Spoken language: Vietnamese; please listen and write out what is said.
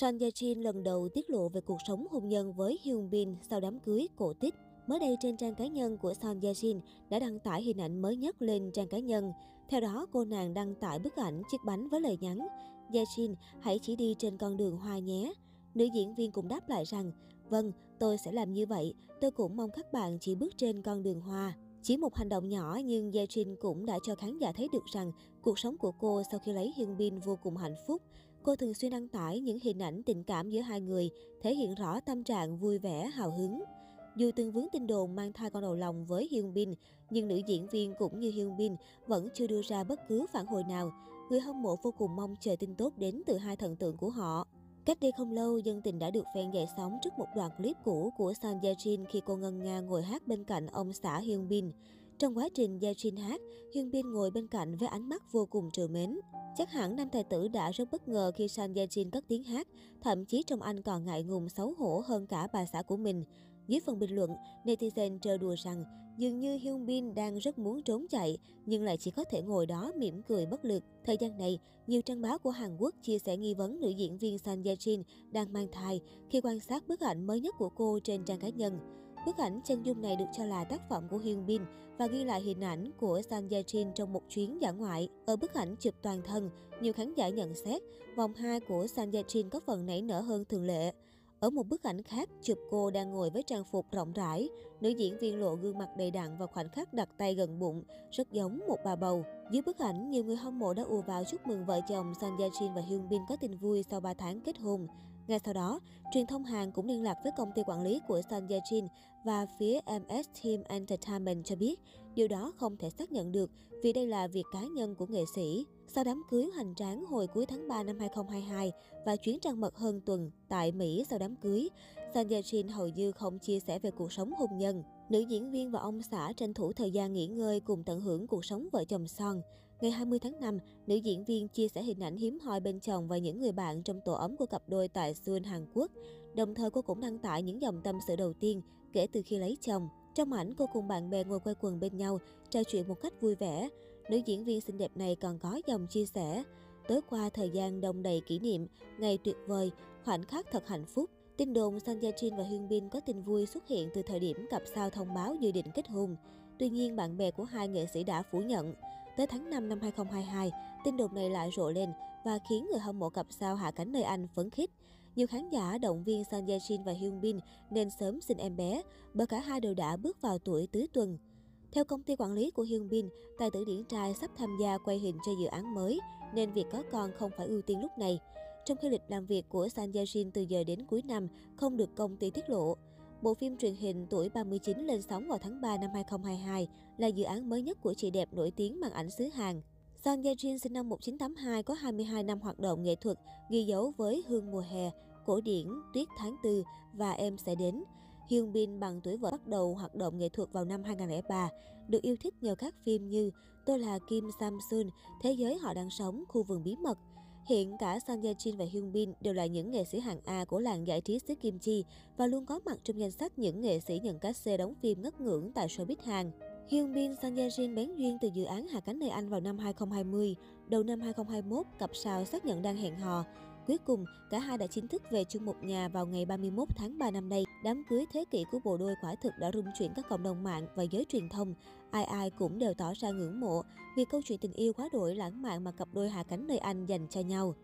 Son Ye Jin lần đầu tiết lộ về cuộc sống hôn nhân với Hyun Bin sau đám cưới cổ tích. Mới đây trên trang cá nhân của Son Ye Jin đã đăng tải hình ảnh mới nhất lên trang cá nhân. Theo đó, cô nàng đăng tải bức ảnh chiếc bánh với lời nhắn Ye Jin, hãy chỉ đi trên con đường hoa nhé. Nữ diễn viên cũng đáp lại rằng, vâng, tôi sẽ làm như vậy, tôi cũng mong các bạn chỉ bước trên con đường hoa. Chỉ một hành động nhỏ nhưng Ye Jin cũng đã cho khán giả thấy được rằng cuộc sống của cô sau khi lấy Hyun Bin vô cùng hạnh phúc. Cô thường xuyên đăng tải những hình ảnh tình cảm giữa hai người, thể hiện rõ tâm trạng vui vẻ, hào hứng. Dù từng vướng tin đồn mang thai con đầu lòng với Hyun Bin, nhưng nữ diễn viên cũng như Hyun Bin vẫn chưa đưa ra bất cứ phản hồi nào. Người hâm mộ vô cùng mong chờ tin tốt đến từ hai thần tượng của họ. Cách đây không lâu, dân tình đã được fan dậy sóng trước một đoạn clip cũ của San Ye Jin khi cô ngân nga ngồi hát bên cạnh ông xã Hyun Bin. Trong quá trình Ye Jin hát, Hyun Bin ngồi bên cạnh với ánh mắt vô cùng trừ mến. Chắc hẳn nam tài tử đã rất bất ngờ khi Sang Ye Jin cất tiếng hát, thậm chí trong anh còn ngại ngùng xấu hổ hơn cả bà xã của mình. Dưới phần bình luận, netizen trêu đùa rằng dường như Hyun Bin đang rất muốn trốn chạy nhưng lại chỉ có thể ngồi đó mỉm cười bất lực. Thời gian này, nhiều trang báo của Hàn Quốc chia sẻ nghi vấn nữ diễn viên Sang Ye Jin đang mang thai khi quan sát bức ảnh mới nhất của cô trên trang cá nhân. Bức ảnh chân dung này được cho là tác phẩm của Hyun Bin và ghi lại hình ảnh của Sang Ye Jin trong một chuyến dã ngoại. Ở bức ảnh chụp toàn thân, nhiều khán giả nhận xét vòng 2 của Sang Ye Jin có phần nảy nở hơn thường lệ. Ở một bức ảnh khác, chụp cô đang ngồi với trang phục rộng rãi. Nữ diễn viên lộ gương mặt đầy đặn và khoảnh khắc đặt tay gần bụng, rất giống một bà bầu. Dưới bức ảnh, nhiều người hâm mộ đã ùa vào chúc mừng vợ chồng Sang Ye Jin và Hyun Bin có tin vui sau 3 tháng kết hôn. Ngay sau đó, truyền thông Hàn cũng liên lạc với công ty quản lý của Sun Ye Jin và phía MS Team Entertainment cho biết điều đó không thể xác nhận được vì đây là việc cá nhân của nghệ sĩ. Sau đám cưới hoành tráng hồi cuối tháng 3 năm 2022 và chuyến trăng mật hơn tuần tại Mỹ sau đám cưới, Sun Ye Jin hầu như không chia sẻ về cuộc sống hôn nhân. Nữ diễn viên và ông xã tranh thủ thời gian nghỉ ngơi cùng tận hưởng cuộc sống vợ chồng son. Ngày 20 tháng 5, nữ diễn viên chia sẻ hình ảnh hiếm hoi bên chồng và những người bạn trong tổ ấm của cặp đôi tại Seoul, Hàn Quốc. Đồng thời cô cũng đăng tải những dòng tâm sự đầu tiên kể từ khi lấy chồng. Trong ảnh, cô cùng bạn bè ngồi quay quần bên nhau, trò chuyện một cách vui vẻ. Nữ diễn viên xinh đẹp này còn có dòng chia sẻ. Tối qua thời gian đông đầy kỷ niệm, ngày tuyệt vời, khoảnh khắc thật hạnh phúc. Tin đồn Sang Gia Jin và Hyun Bin có tin vui xuất hiện từ thời điểm cặp sao thông báo dự định kết hôn. Tuy nhiên, bạn bè của hai nghệ sĩ đã phủ nhận. Tới tháng 5 năm 2022, tin đồn này lại rộ lên và khiến người hâm mộ cặp sao hạ cánh nơi Anh phấn khích. Nhiều khán giả động viên Sang Ye Jin và Hyun Bin nên sớm sinh em bé, bởi cả hai đều đã bước vào tuổi tứ tuần. Theo công ty quản lý của Hyun Bin, tài tử điển trai sắp tham gia quay hình cho dự án mới, nên việc có con không phải ưu tiên lúc này. Trong khi lịch làm việc của Sang Ye Jin từ giờ đến cuối năm không được công ty tiết lộ. Bộ phim truyền hình tuổi 39 lên sóng vào tháng 3 năm 2022 là dự án mới nhất của chị đẹp nổi tiếng màn ảnh xứ Hàn. Son Ye Jin sinh năm 1982 có 22 năm hoạt động nghệ thuật, ghi dấu với Hương mùa hè, cổ điển, tuyết tháng tư và em sẽ đến. Hyun Bin bằng tuổi vợ bắt đầu hoạt động nghệ thuật vào năm 2003, được yêu thích nhờ các phim như Tôi là Kim Samsun, Thế giới họ đang sống, Khu vườn bí mật. Hiện cả Sang Ye Jin và Hyun Bin đều là những nghệ sĩ hạng A của làng giải trí xứ Kim Chi và luôn có mặt trong danh sách những nghệ sĩ nhận cát xê đóng phim ngất ngưỡng tại showbiz Hàn. Hyun Bin, Sang Ye Jin bén duyên từ dự án Hạ cánh nơi Anh vào năm 2020. Đầu năm 2021, cặp sao xác nhận đang hẹn hò. Cuối cùng, cả hai đã chính thức về chung một nhà vào ngày 31 tháng 3 năm nay. Đám cưới thế kỷ của bộ đôi quả thực đã rung chuyển các cộng đồng mạng và giới truyền thông. Ai ai cũng đều tỏ ra ngưỡng mộ vì câu chuyện tình yêu quá đổi lãng mạn mà cặp đôi hạ cánh nơi Anh dành cho nhau.